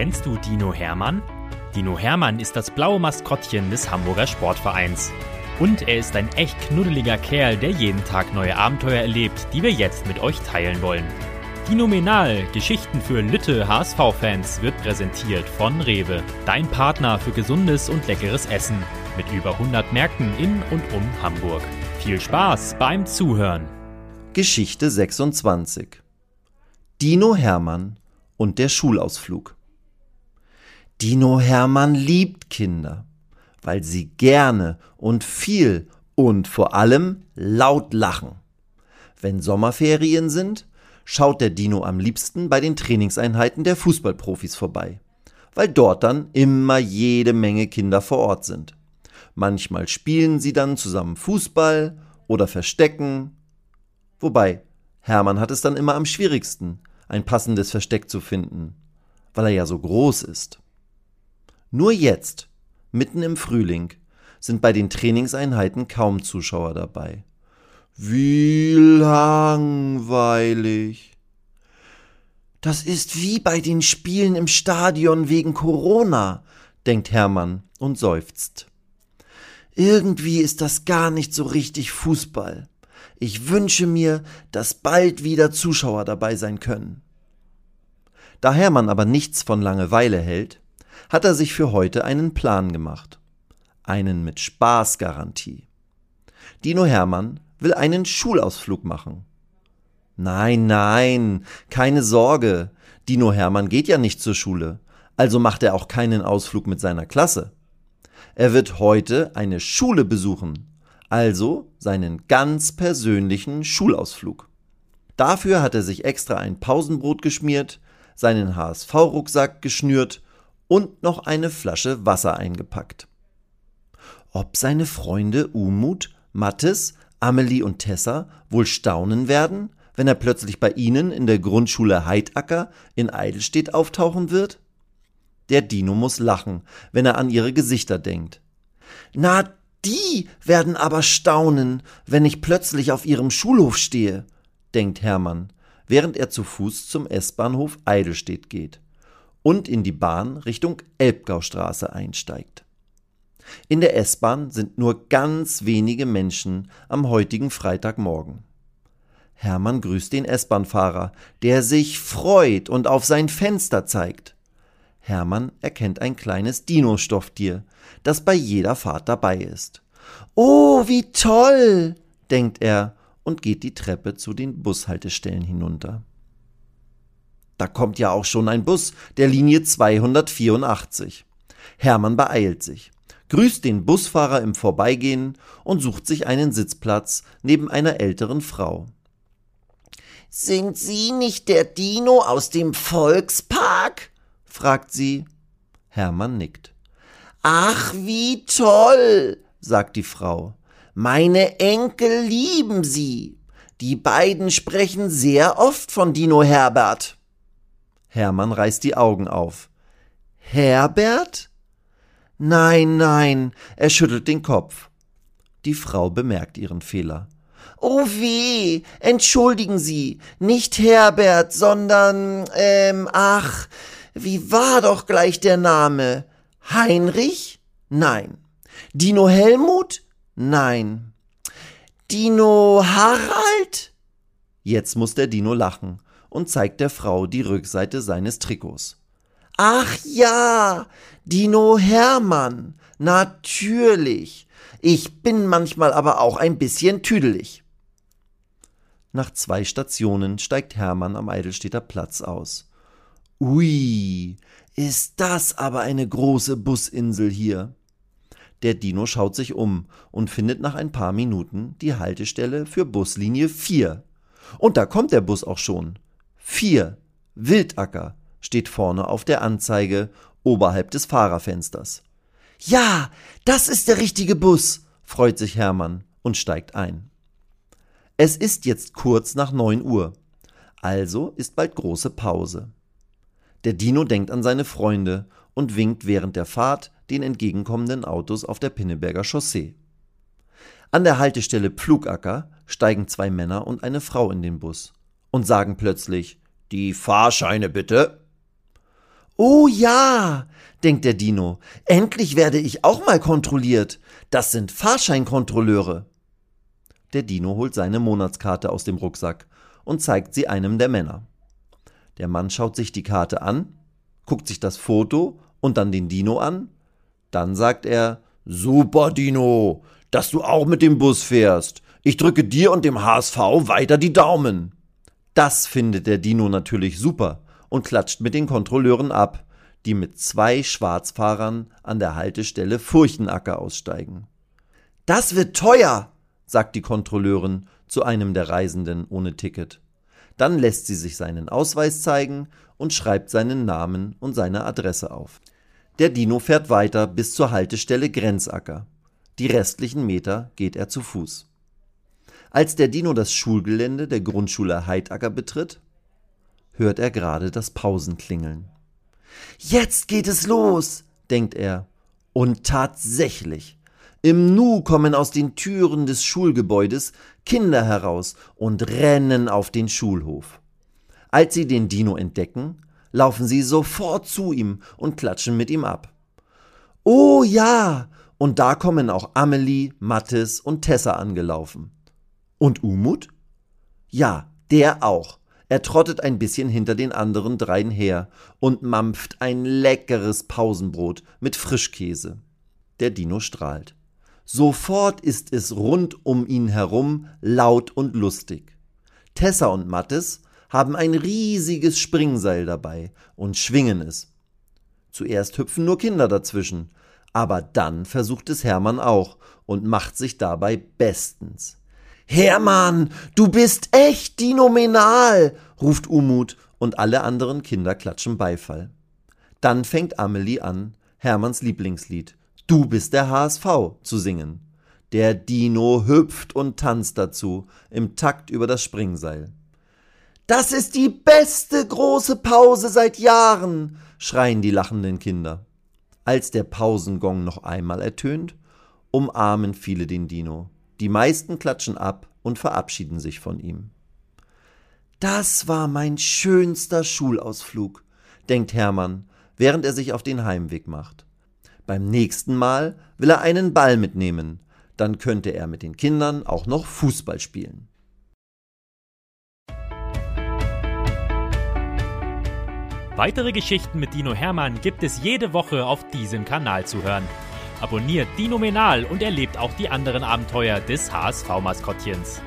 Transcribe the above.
Kennst du Dino Hermann? Dino Hermann ist das blaue Maskottchen des Hamburger Sportvereins. Und er ist ein echt knuddeliger Kerl, der jeden Tag neue Abenteuer erlebt, die wir jetzt mit euch teilen wollen. Dinominal, Geschichten für Lütte HSV-Fans, wird präsentiert von Rewe, dein Partner für gesundes und leckeres Essen, mit über 100 Märkten in und um Hamburg. Viel Spaß beim Zuhören. Geschichte 26 Dino Hermann und der Schulausflug. Dino Hermann liebt Kinder, weil sie gerne und viel und vor allem laut lachen. Wenn Sommerferien sind, schaut der Dino am liebsten bei den Trainingseinheiten der Fußballprofis vorbei, weil dort dann immer jede Menge Kinder vor Ort sind. Manchmal spielen sie dann zusammen Fußball oder Verstecken. Wobei, Hermann hat es dann immer am schwierigsten, ein passendes Versteck zu finden, weil er ja so groß ist. Nur jetzt, mitten im Frühling, sind bei den Trainingseinheiten kaum Zuschauer dabei. Wie langweilig. Das ist wie bei den Spielen im Stadion wegen Corona, denkt Hermann und seufzt. Irgendwie ist das gar nicht so richtig Fußball. Ich wünsche mir, dass bald wieder Zuschauer dabei sein können. Da Hermann aber nichts von Langeweile hält, hat er sich für heute einen Plan gemacht. Einen mit Spaßgarantie. Dino Hermann will einen Schulausflug machen. Nein, nein, keine Sorge. Dino Hermann geht ja nicht zur Schule, also macht er auch keinen Ausflug mit seiner Klasse. Er wird heute eine Schule besuchen, also seinen ganz persönlichen Schulausflug. Dafür hat er sich extra ein Pausenbrot geschmiert, seinen HSV-Rucksack geschnürt und noch eine Flasche Wasser eingepackt. Ob seine Freunde Umut, Mattes, Amelie und Tessa wohl staunen werden, wenn er plötzlich bei ihnen in der Grundschule Heidacker in Eidelstedt auftauchen wird? Der Dino muss lachen, wenn er an ihre Gesichter denkt. Na, die werden aber staunen, wenn ich plötzlich auf ihrem Schulhof stehe, denkt Hermann, während er zu Fuß zum S-Bahnhof Eidelstedt geht und in die Bahn Richtung Elbgaustraße einsteigt. In der S-Bahn sind nur ganz wenige Menschen am heutigen Freitagmorgen. Hermann grüßt den S-Bahn-Fahrer, der sich freut und auf sein Fenster zeigt. Hermann erkennt ein kleines Dino-Stofftier, das bei jeder Fahrt dabei ist. Oh, wie toll! denkt er und geht die Treppe zu den Bushaltestellen hinunter. Da kommt ja auch schon ein Bus der Linie 284. Hermann beeilt sich, grüßt den Busfahrer im Vorbeigehen und sucht sich einen Sitzplatz neben einer älteren Frau. Sind Sie nicht der Dino aus dem Volkspark? fragt sie. Hermann nickt. Ach, wie toll, sagt die Frau. Meine Enkel lieben Sie. Die beiden sprechen sehr oft von Dino Herbert. Hermann reißt die Augen auf. Herbert? Nein, nein, er schüttelt den Kopf. Die Frau bemerkt ihren Fehler. Oh weh, entschuldigen Sie, nicht Herbert, sondern, ähm, ach, wie war doch gleich der Name? Heinrich? Nein. Dino Helmut? Nein. Dino Harald? Jetzt muss der Dino lachen und zeigt der Frau die Rückseite seines Trikots. Ach ja, Dino Hermann, natürlich. Ich bin manchmal aber auch ein bisschen tüdelig. Nach zwei Stationen steigt Hermann am Eidelstädter Platz aus. Ui, ist das aber eine große Businsel hier. Der Dino schaut sich um und findet nach ein paar Minuten die Haltestelle für Buslinie 4. Und da kommt der Bus auch schon. 4. Wildacker steht vorne auf der Anzeige oberhalb des Fahrerfensters. Ja, das ist der richtige Bus, freut sich Hermann und steigt ein. Es ist jetzt kurz nach neun Uhr, also ist bald große Pause. Der Dino denkt an seine Freunde und winkt während der Fahrt den entgegenkommenden Autos auf der Pinneberger Chaussee. An der Haltestelle Pflugacker steigen zwei Männer und eine Frau in den Bus und sagen plötzlich die Fahrscheine bitte. Oh ja, denkt der Dino, endlich werde ich auch mal kontrolliert. Das sind Fahrscheinkontrolleure. Der Dino holt seine Monatskarte aus dem Rucksack und zeigt sie einem der Männer. Der Mann schaut sich die Karte an, guckt sich das Foto und dann den Dino an. Dann sagt er, Super Dino, dass du auch mit dem Bus fährst. Ich drücke dir und dem HSV weiter die Daumen. Das findet der Dino natürlich super und klatscht mit den Kontrolleuren ab, die mit zwei Schwarzfahrern an der Haltestelle Furchenacker aussteigen. Das wird teuer, sagt die Kontrolleurin zu einem der Reisenden ohne Ticket. Dann lässt sie sich seinen Ausweis zeigen und schreibt seinen Namen und seine Adresse auf. Der Dino fährt weiter bis zur Haltestelle Grenzacker. Die restlichen Meter geht er zu Fuß. Als der Dino das Schulgelände der Grundschule Heidacker betritt, hört er gerade das Pausenklingeln. Jetzt geht es los, denkt er. Und tatsächlich. Im Nu kommen aus den Türen des Schulgebäudes Kinder heraus und rennen auf den Schulhof. Als sie den Dino entdecken, laufen sie sofort zu ihm und klatschen mit ihm ab. Oh ja, und da kommen auch Amelie, Mathis und Tessa angelaufen. Und Umut? Ja, der auch. Er trottet ein bisschen hinter den anderen dreien her und mampft ein leckeres Pausenbrot mit Frischkäse. Der Dino strahlt. Sofort ist es rund um ihn herum laut und lustig. Tessa und Mattes haben ein riesiges Springseil dabei und schwingen es. Zuerst hüpfen nur Kinder dazwischen, aber dann versucht es Hermann auch und macht sich dabei bestens. Hermann, du bist echt dinominal, ruft Umut und alle anderen Kinder klatschen Beifall. Dann fängt Amelie an, Hermanns Lieblingslied Du bist der HSV zu singen. Der Dino hüpft und tanzt dazu im Takt über das Springseil. Das ist die beste große Pause seit Jahren, schreien die lachenden Kinder. Als der Pausengong noch einmal ertönt, umarmen viele den Dino. Die meisten klatschen ab und verabschieden sich von ihm. Das war mein schönster Schulausflug, denkt Hermann, während er sich auf den Heimweg macht. Beim nächsten Mal will er einen Ball mitnehmen, dann könnte er mit den Kindern auch noch Fußball spielen. Weitere Geschichten mit Dino Hermann gibt es jede Woche auf diesem Kanal zu hören. Abonniert Dino Menal und erlebt auch die anderen Abenteuer des HSV-Maskottchens.